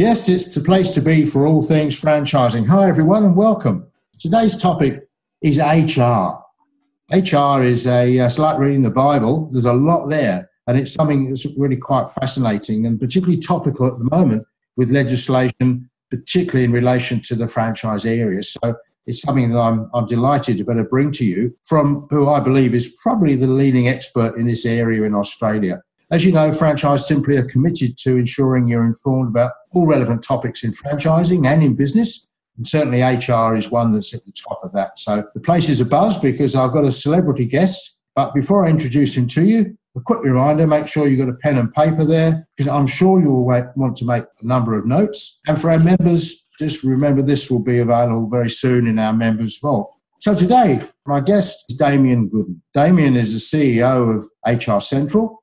Yes, it's the place to be for all things franchising. Hi, everyone, and welcome. Today's topic is HR. HR is a, uh, it's like reading the Bible. There's a lot there, and it's something that's really quite fascinating and particularly topical at the moment with legislation, particularly in relation to the franchise area. So it's something that I'm, I'm delighted to better bring to you from who I believe is probably the leading expert in this area in Australia. As you know, Franchise Simply are committed to ensuring you're informed about all relevant topics in franchising and in business. And certainly HR is one that's at the top of that. So the place is a buzz because I've got a celebrity guest. But before I introduce him to you, a quick reminder make sure you've got a pen and paper there because I'm sure you'll want to make a number of notes. And for our members, just remember this will be available very soon in our members' vault. So today, my guest is Damien Gooden. Damien is the CEO of HR Central,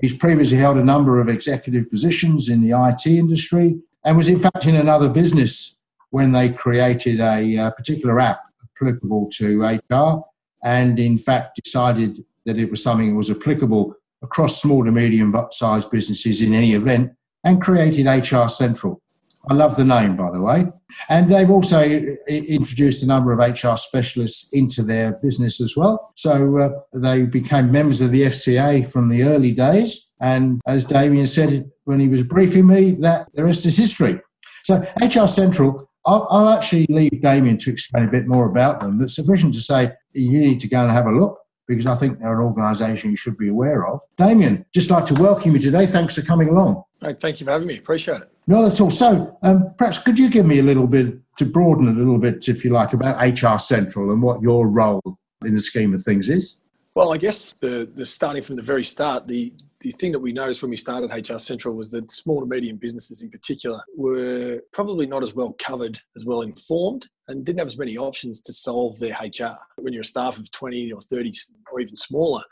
He's previously held a number of executive positions in the IT industry and was, in fact, in another business when they created a, uh, particular app applicable to HR and, in fact, decided that it was something that was applicable across small to medium sized businesses in any event and created HR Central. I love the name, by the way. And they've also introduced a number of HR specialists into their business as well. So uh, they became members of the FCA from the early days. And as Damien said when he was briefing me, that the rest is history. So HR Central, I'll, I'll actually leave Damien to explain a bit more about them. But sufficient to say you need to go and have a look because I think they're an organisation you should be aware of. Damien, just like to welcome you today. Thanks for coming along. Thank you for having me. Appreciate it. No, that's all. So, um, perhaps could you give me a little bit to broaden a little bit, if you like, about HR Central and what your role in the scheme of things is? Well, I guess the, the starting from the very start, the, the thing that we noticed when we started HR Central was that small to medium businesses in particular were probably not as well covered, as well informed, and didn't have as many options to solve their HR. When you're a staff of 20 or 30 or even smaller,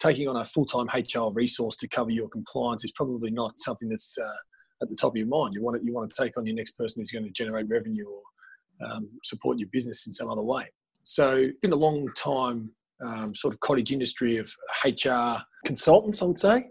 taking on a full time HR resource to cover your compliance is probably not something that's uh, at the top of your mind. You want to, you want to take on your next person who's going to generate revenue or um, support your business in some other way. So it's been a long time um, sort of cottage industry of HR consultants, I would say.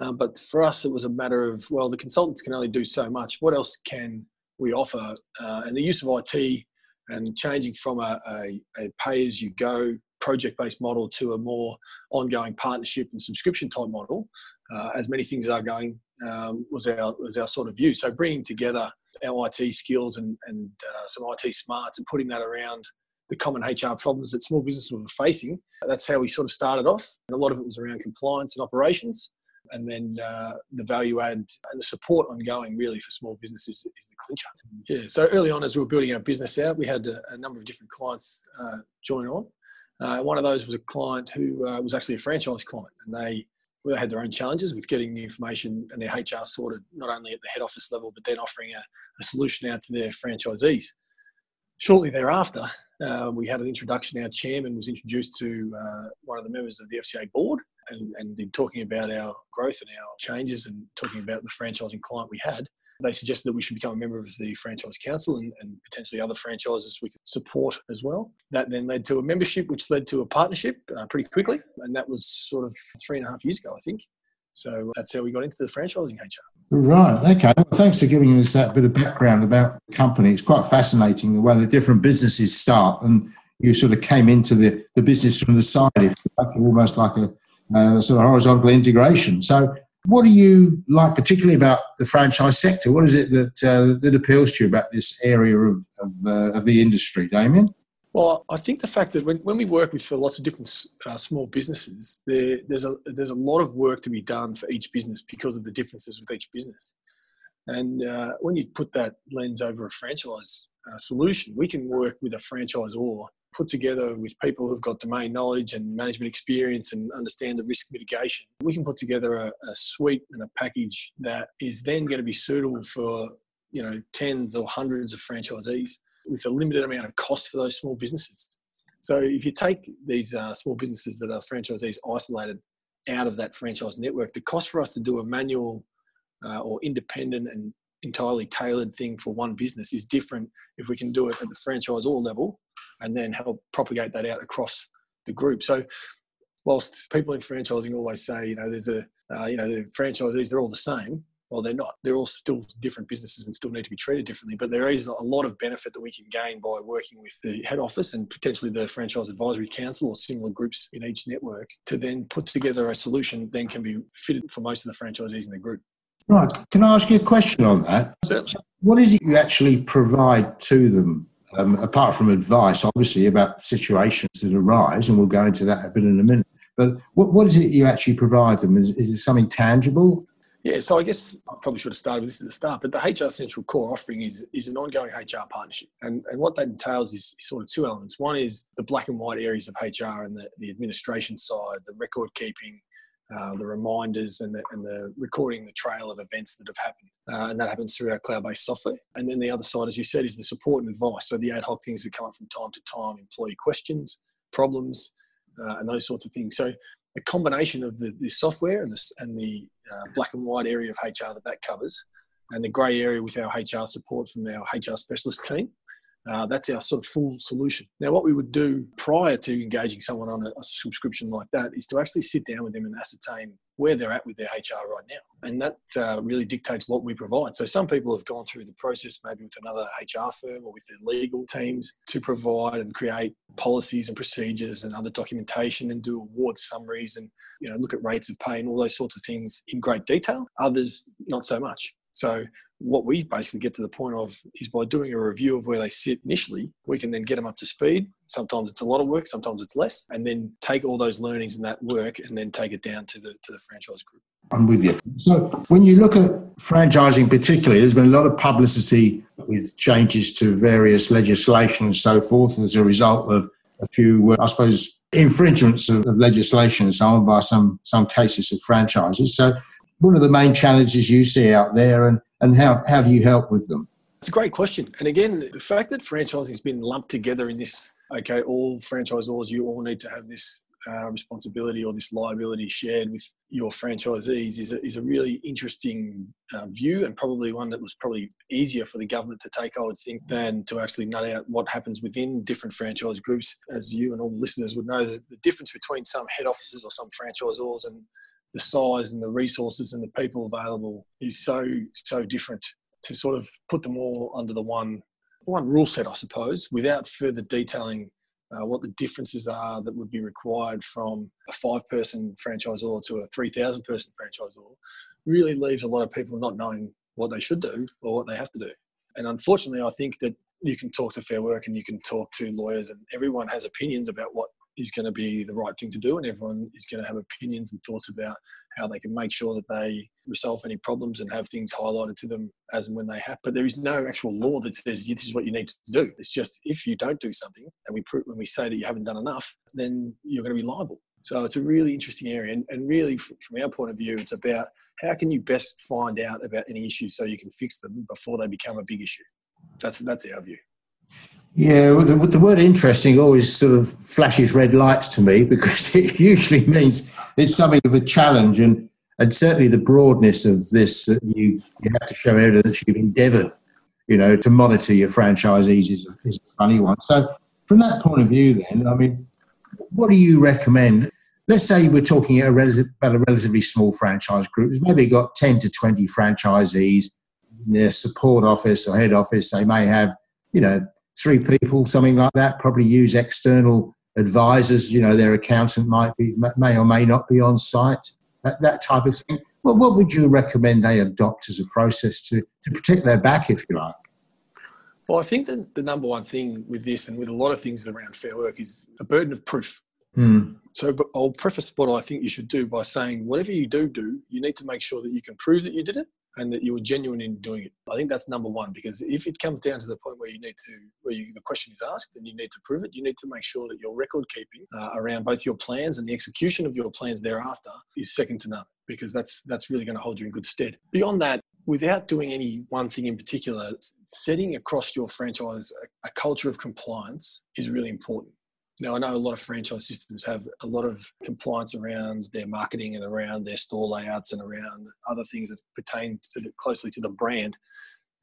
Um, but for us, it was a matter of, well, the consultants can only do so much. What else can we offer? Uh, and the use of IT and changing from a, a, a pay as you go project based model to a more ongoing partnership and subscription type model, uh, as many things are going, um, was, our, was our sort of view. So bringing together our IT skills and, and uh, some IT smarts and putting that around the common HR problems that small businesses were facing. That's how we sort of started off. And a lot of it was around compliance and operations. And then uh, the value add and the support ongoing really for small businesses is the clincher. Yeah. So early on, as we were building our business out, we had a, a number of different clients uh, join on. Uh, one of those was a client who uh, was actually a franchise client, and they they had their own challenges with getting the information and their HR sorted, not only at the head office level, but then offering a, a solution out to their franchisees. Shortly thereafter, uh, we had an introduction. Our chairman was introduced to uh, one of the members of the FCA board, and, and in talking about our growth and our changes and talking about the franchising client we had, they suggested that we should become a member of the Franchise Council and, and, potentially other franchises we could support as well. That then led to a membership, which led to a partnership uh, pretty quickly. And that was sort of three and a half years ago, I think. So that's how we got into the franchising HR. Right. Okay. Well, thanks for giving us that bit of background about the company. It's quite fascinating the way the different businesses start, and you sort of came into the, the business from the side, It's almost like a uh, sort of horizontal integration. So, what do you like particularly about the franchise sector? What is it that uh, that appeals to you about this area of of, uh, of, the industry, Damien? Well, I think the fact that when, when we work with for lots of different uh, small businesses, there, there's a there's a lot of work to be done for each business because of the differences with each business. And uh, when you put that lens over a franchise uh, solution, we can work with a franchisor put together with people who've got domain knowledge and management experience and understand the risk mitigation. We can put together a, a suite and a package that is then going to be suitable for you know tens or hundreds of franchisees with a limited amount of cost for those small businesses. So if you take these uh, small businesses that are franchisees isolated out of that franchise network, the cost for us to do a manual uh, or independent and entirely tailored thing for one business is different if we can do it at the franchise franchisor level and then help propagate that out across the group. So, whilst people in franchising always say, you know, there's a, uh, you know, the franchisees, they're all the same. Well, they're not. They're all still different businesses and still need to be treated differently. But there is a lot of benefit that we can gain by working with the head office and potentially the franchise advisory council or similar groups in each network to then put together a solution that then can be fitted for most of the franchisees in the group. Right. Can I ask you a question on that? What is it you actually provide to them, um, apart from advice, obviously, about situations that arise, and we'll go into that a bit in a minute. But what, what is it you actually provide them? Is, is it something tangible? Yeah, so I guess I probably should have started with this at the start, but the HR Central core offering is, is an ongoing HR partnership. And, and what that entails is sort of two elements. One is the black and white areas of HR and the, the administration side, the record keeping, uh, the reminders and the, and the recording the trail of events that have happened. Uh, and that happens through our cloud based software. And then the other side, as you said, is the support and advice. So the ad hoc things that come up from time to time, employee questions, problems, uh, and those sorts of things. So a combination of the, the software and the, and the uh, black and white area of HR that that covers, and the grey area with our HR support from our HR specialist team. Uh, that's our sort of full solution. Now, what we would do prior to engaging someone on a, a, subscription like that is to actually sit down with them and ascertain where they're at with their HR right now. And that uh, really dictates what we provide. So, some people have gone through the process maybe with another HR firm or with their legal teams to provide and create policies and procedures and other documentation and do award summaries and you know look at rates of pay and all those sorts of things in great detail. Others, not so much. So what we basically get to the point of is by doing a review of where they sit initially, we can then get them up to speed. Sometimes it's a lot of work, sometimes it's less, and then take all those learnings and that work and then take it down to the to the franchise group. I'm with you. So when you look at franchising particularly, there's been a lot of publicity with changes to various legislation and so forth as a result of a few, uh, I suppose, infringements of, of legislation and so on by some some cases of franchises. So what are the main challenges you see out there and, and how, how do you help with them? It's a great question. And again, the fact that franchising has been lumped together in this, okay, all franchisors, you all need to have this uh, responsibility or this liability shared with your franchisees is a, is a really interesting uh, view and probably one that was probably easier for the government to take, I would think, than to actually nut out what happens within different franchise groups. As you and all the listeners would know, the, the difference between some head offices or some franchisors and the size and the resources and the people available is so so different to sort of put them all under the one one rule set, I suppose, without further detailing uh, what the differences are that would be required from a five-person franchisor to a three thousand-person franchisor, really leaves a lot of people not knowing what they should do or what they have to do. And unfortunately, I think that you can talk to Fair Work and you can talk to lawyers, and everyone has opinions about what is going to be the right thing to do, and everyone is going to have opinions and thoughts about how they can make sure that they resolve any problems and have things highlighted to them as and when they happen. But there is no actual law that says this is what you need to do. It's just if you don't do something, and we prove, when we say that you haven't done enough, then you're going to be liable. So it's a really interesting area, and, and really from our point of view, it's about how can you best find out about any issues so you can fix them before they become a big issue. That's that's our view. Yeah, well, the, the, word interesting always sort of flashes red lights to me because it usually means it's something of a challenge. And, and certainly the broadness of this, that you, you have to show evidence you've endeavoured, you know, to monitor your franchisees is, is a funny one. So from that point of view then, I mean, what do you recommend? Let's say we're talking a relative, about a relatively small franchise group. It's maybe got 10 to 20 franchisees in their support office or head office. They may have, you know, three people, something like that. Probably use external advisors. You know, their accountant might be may or may not be on site. That, that type of thing. Well, what would you recommend they adopt as a process to to protect their back, if you like? Well, I think that the number one thing with this and with a lot of things around fair work is a burden of proof. Mm. So I'll preface what I think you should do by saying whatever you do do, you need to make sure that you can prove that you did it and that you were genuine in doing it. I think that's number one because if it comes down to the point where you need to, where you, the question is asked and you need to prove it, you need to make sure that your record keeping uh, around both your plans and the execution of your plans thereafter is second to none because that's that's really going to hold you in good stead. Beyond that, without doing any one thing in particular, setting across your franchise a, a culture of compliance is really important. Now, I know a lot of franchise systems have a lot of compliance around their marketing and around their store layouts and around other things that pertain to the, closely to the brand.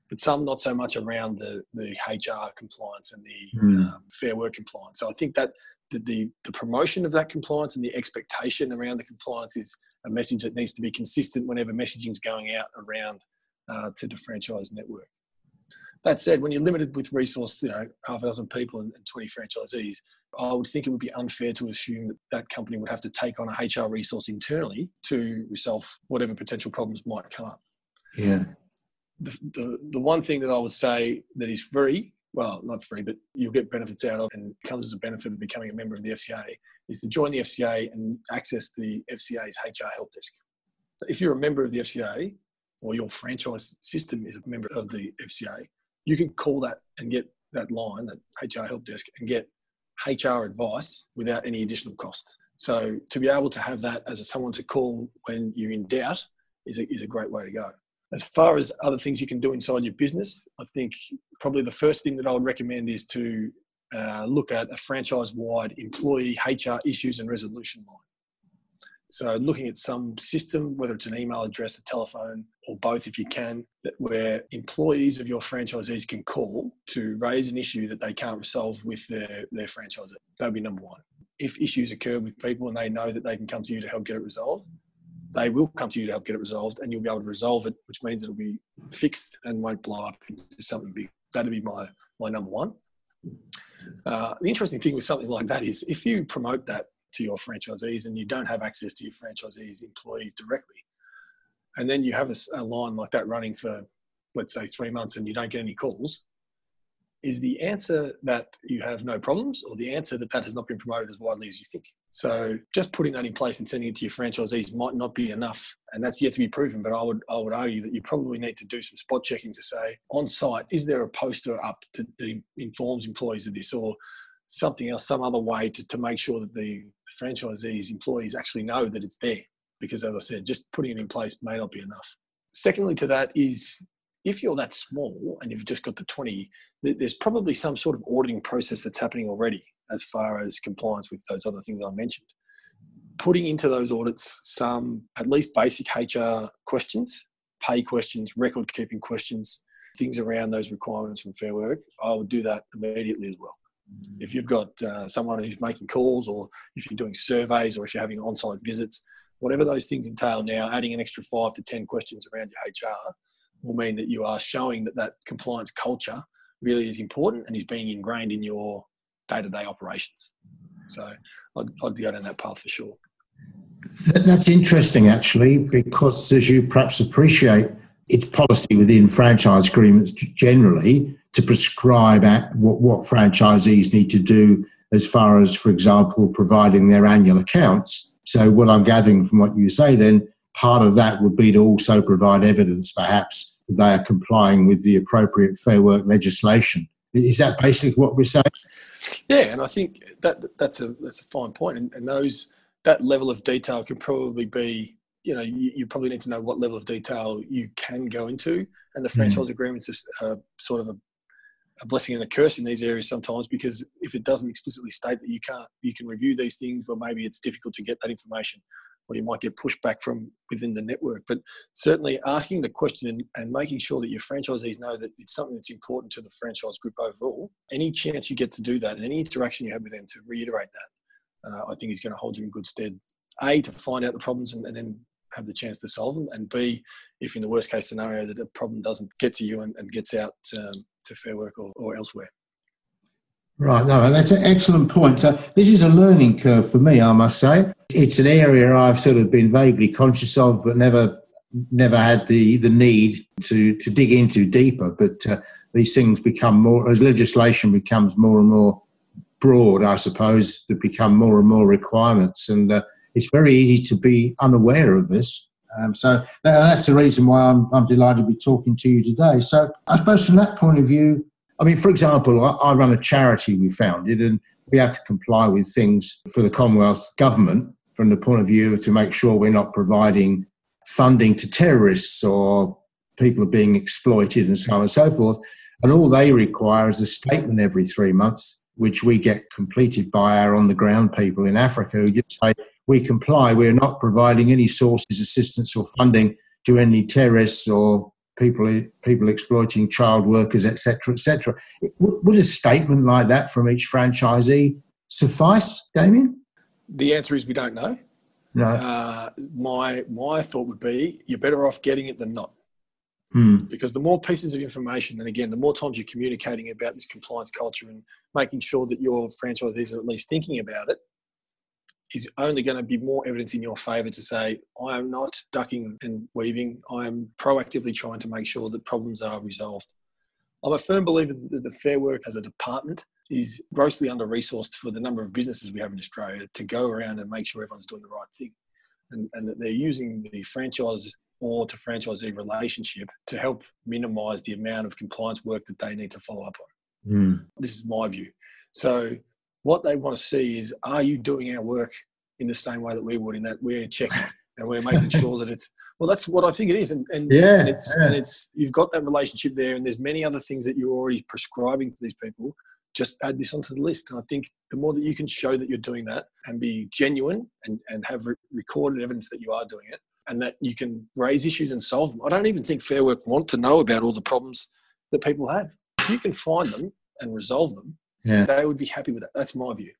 but some not so much around the, the HR compliance and the mm. um, fair work compliance. So I think that the, the, the promotion of that compliance and the expectation around the compliance is a message that needs to be consistent whenever messaging is going out around uh, to the franchise network. That said, when you're limited with resource, you know, half a dozen people and, 20 franchisees, I would think it would be unfair to assume that that company would have to take on a HR resource internally to resolve whatever potential problems might come up. Yeah. The, the, the one thing that I would say that is free, well, not free, but you'll get benefits out of and comes as a benefit of becoming a member of the FCA is to join the FCA and access the FCA's HR help desk. If you're a member of the FCA or your franchise system is a member of the FCA, you can call that and get that line, that HR help desk, and get HR advice without any additional cost. So to be able to have that as a, someone to call when you're in doubt is a, is a great way to go. As far as other things you can do inside your business, I think probably the first thing that I would recommend is to uh, look at a franchise-wide employee HR issues and resolution line. So looking at some system, whether it's an email address, a telephone, or both if you can, that where employees of your franchisees can call to raise an issue that they can't resolve with their, their franchisee. That would be number one. If issues occur with people and they know that they can come to you to help get it resolved, they will come to you to help get it resolved and you'll be able to resolve it, which means it'll be fixed and won't blow up into something big. That'd be my, my number one. Uh, the interesting thing with something like that is if you promote that to your franchisees and you don't have access to your franchisees' employees directly. And then you have a, a, line like that running for, let's say, three months and you don't get any calls. Is the answer that you have no problems or the answer that that has not been promoted as widely as you think? So just putting that in place and sending it to your franchisees might not be enough. And that's yet to be proven. But I would, I would argue that you probably need to do some spot checking to say on site, is there a poster up that informs employees of this? Or something else, some other way to, to make sure that the franchisees, employees actually know that it's there. Because as I said, just putting it in place may not be enough. Secondly, to that is if you're that small and you've just got the 20, there's probably some sort of auditing process that's happening already as far as compliance with those other things I mentioned. Putting into those audits some at least basic HR questions, pay questions, record keeping questions, things around those requirements from Fair Work, I would do that immediately as well. If you've got uh, someone who's making calls, or if you're doing surveys, or if you're having on-site visits, whatever those things entail now, adding an extra five to ten questions around your HR will mean that you are showing that that compliance culture really is important and is being ingrained in your day-to-day operations. So I'd, I'd go down that path for sure. That's interesting, actually, because as you perhaps appreciate, it's policy within franchise agreements generally to prescribe what, what franchisees need to do as far as, for example, providing their annual accounts. So, what I'm gathering from what you say then, part of that would be to also provide evidence, perhaps, that they are complying with the appropriate fair work legislation. Is that basically what we're saying? Yeah, and I think that that's a that's a fine point, and, and those that level of detail can probably be you know, you, you, probably need to know what level of detail you can go into. And the mm. franchise mm. agreements are uh, sort of a, a, blessing and a curse in these areas sometimes because if it doesn't explicitly state that you can't, you can review these things, but maybe it's difficult to get that information or you might get pushback from within the network. But certainly asking the question and, and making sure that your franchisees know that it's something that's important to the franchise group overall, any chance you get to do that and any interaction you have with them to reiterate that, uh, I think is going to hold you in good stead. A, to find out the problems and, and then have the chance to solve them, and B, if in the worst case scenario that a problem doesn't get to you and, and gets out um, to Fair Work or, or elsewhere. Right, no, that's an excellent point. So this is a learning curve for me, I must say. It's an area I've sort of been vaguely conscious of, but never never had the, the need to, to dig into deeper. But uh, these things become more, as legislation becomes more and more broad, I suppose, there become more and more requirements. And uh, it's very easy to be unaware of this. Um, so that's the reason why I'm, I'm delighted to be talking to you today. So I suppose from that point of view, I mean, for example, I, I run a charity we founded, and we have to comply with things for the Commonwealth government from the point of view to make sure we're not providing funding to terrorists or people are being exploited and so on and so forth. And all they require is a statement every three months, which we get completed by our on the ground people in Africa who just say, we comply. We're not providing any sources, assistance, or funding to any terrorists or people people exploiting child workers, etc., etc. Would a statement like that from each franchisee suffice, Damien? The answer is we don't know. No. Uh, my my thought would be you're better off getting it than not. Hmm. Because the more pieces of information, and again, the more times you're communicating about this compliance culture and making sure that your franchisees are at least thinking about it, is only going to be more evidence in your favour to say, I am not ducking and weaving. I am proactively trying to make sure that problems are resolved. I'm a firm believer that the Fair Work as a department is grossly under resourced for the number of businesses we have in Australia to go around and make sure everyone's doing the right thing. And, and that they're using the franchise or to franchisee relationship to help minimize the amount of compliance work that they need to follow up on. Mm. This is my view. So what they want to see is are you doing our work in the same way that we would in that we're checking and we're making sure that it's well that's what i think it is. And, and, yeah, and it's yeah. and it's you've got that relationship there and there's many other things that you're already prescribing to these people. Just add this onto the list. And i think the more that you can show that you're doing that and be genuine and, and have re- recorded evidence that you are doing it and that you can raise issues and solve them i don't even think fair work want to know about all the problems that people have. If you can find them and resolve them yeah. they would be happy with that. That's my view.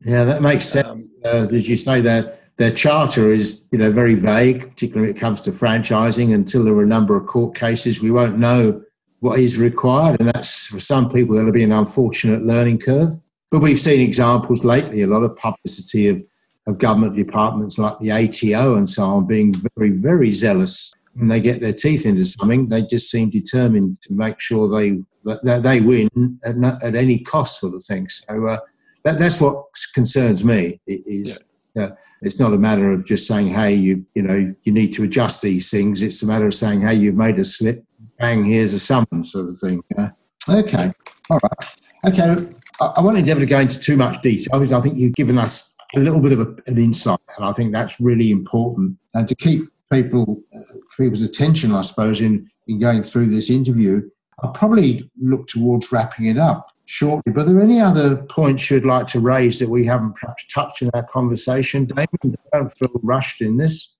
Yeah, that makes sense. Um, uh, as you say, that their charter is you know very vague, particularly when it comes to franchising. Until there are a number of court cases, we won't know what is required, and that's for some people going to be an unfortunate learning curve. But we've seen examples lately, a lot of publicity of, of government departments like the ATO and so on being very, very zealous when they get their teeth into something. They just seem determined to make sure they that they win at, at any cost, sort of thing. So uh, that, that's what concerns me. Is yeah. uh, it's not a matter of just saying, "Hey, you you know you need to adjust these things." It's a matter of saying, "Hey, you've made a slip. Bang, here's a summons," sort of thing. Uh, okay, all right. Okay, I, I won't endeavour to go into too much detail because I think you've given us a little bit of a, an insight, and I think that's really important. And to keep people uh, people's attention, I suppose, in in going through this interview, I'll probably look towards wrapping it up shortly. But are there any other points you'd like to raise that we haven't perhaps touched in our conversation, Damien? Don't feel rushed in this.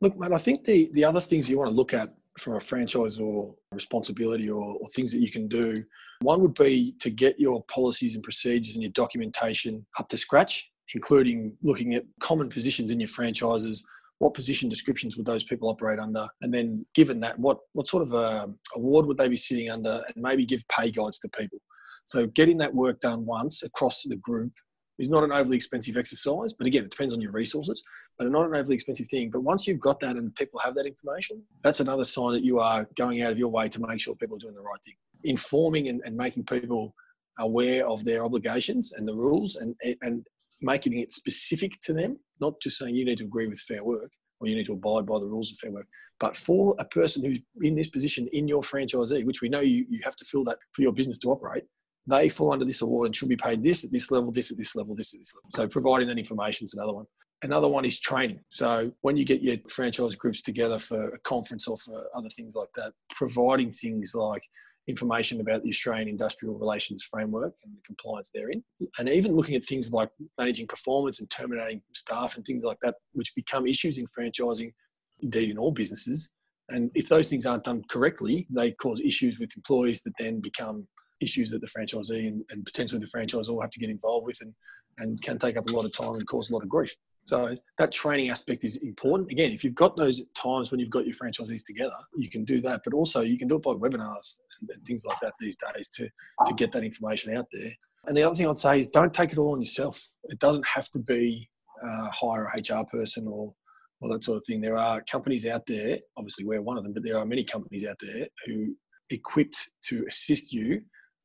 Look, mate, I think the, the other things you want to look at from a franchisor responsibility or, or things that you can do, one would be to get your policies and procedures and your documentation up to scratch, including looking at common positions in your franchises what position descriptions would those people operate under? And then, given that, what what sort of a um, award would they be sitting under? And maybe give pay guides to people. So, getting that work done once across the group is not an overly expensive exercise. But again, it depends on your resources. But not an overly expensive thing. But once you've got that and people have that information, that's another sign that you are going out of your way to make sure people are doing the right thing. Informing and, and making people aware of their obligations and the rules and, and making it specific to them, not just saying you need to agree with fair work or you need to abide by the rules of fair work, but for a person who's in this position in your franchisee, which we know you, you have to fill that for your business to operate, they fall under this award and should be paid this at this level, this at this level, this at this level. So providing that information is another one. Another one is training. So when you get your franchise groups together for a conference or for other things like that, providing things like information about the Australian Industrial Relations Framework and the compliance therein, and even looking at things like managing performance and terminating staff and things like that, which become issues in franchising, indeed in all businesses. And if those things aren't done correctly, they cause issues with employees that then become issues that the franchisee and, and potentially the franchisor have to get involved with and, and can take up a lot of time and cause a lot of grief. So that training aspect is important. Again, if you've got those times when you've got your franchisees together, you can do that. But also you can do it by webinars and, things like that these days to, to get that information out there. And the other thing I'd say is don't take it all on yourself. It doesn't have to be uh, hire a HR person or or that sort of thing. There are companies out there, obviously we're one of them, but there are many companies out there who equipped to assist you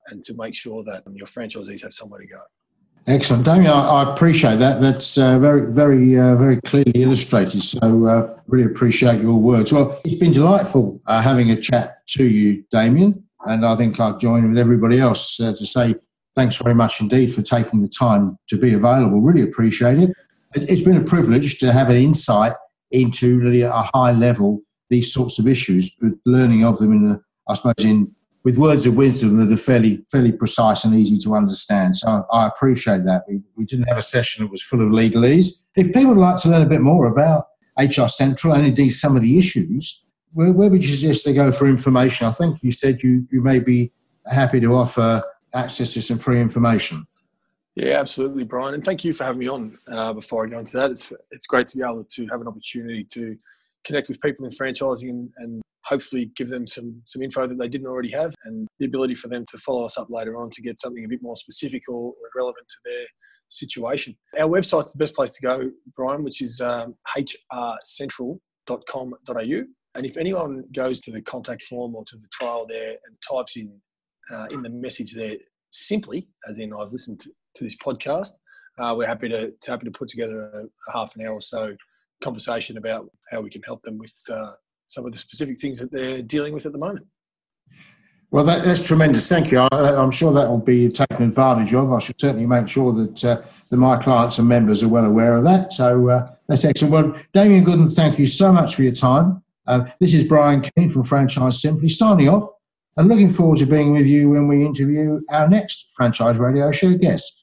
and to make sure that your franchisees have somewhere to go. Excellent, Damien. I, appreciate that. That's uh, very, very, uh, very clearly illustrated. So, uh, really appreciate your words. Well, it's been delightful uh, having a chat to you, Damien, and I think I've joined with everybody else uh, to say thanks very much indeed for taking the time to be available. Really appreciate it. it. It's been a privilege to have an insight into really a high level these sorts of issues, but learning of them in, a, I suppose, in with words of wisdom that are fairly fairly precise and easy to understand. So I appreciate that. We, we didn't have a session that was full of legalese. If people would like to learn a bit more about HR Central and indeed some of the issues where, where would you suggest they go for information? I think you said you, you may be happy to offer access to some free information. Yeah, absolutely, Brian. And thank you for having me on. Uh, before I go into that, it's it's great to be able to have an opportunity to connect with people in franchising and, and hopefully give them some some info that they didn't already have, and the ability for them to follow us up later on to get something a bit more specific or relevant to their situation. Our website's the best place to go, Brian, which is um, hrcentral.com.au. And if anyone goes to the contact form or to the trial there and types in uh, in the message there simply, as in I've listened to, to this podcast, uh, we're happy to, to, happy to put together a, a, half an hour or so conversation about how we can help them with uh, some of the specific things that they're dealing with at the moment. Well, that, that's tremendous. Thank you. I, am sure that will be taken advantage of. I should certainly make sure that, uh, that my clients and members are well aware of that. So uh, that's excellent. Well, Damien Gooden, thank you so much for your time. Uh, this is Brian Keane from Franchise Simply signing off and looking forward to being with you when we interview our next franchise radio show guest.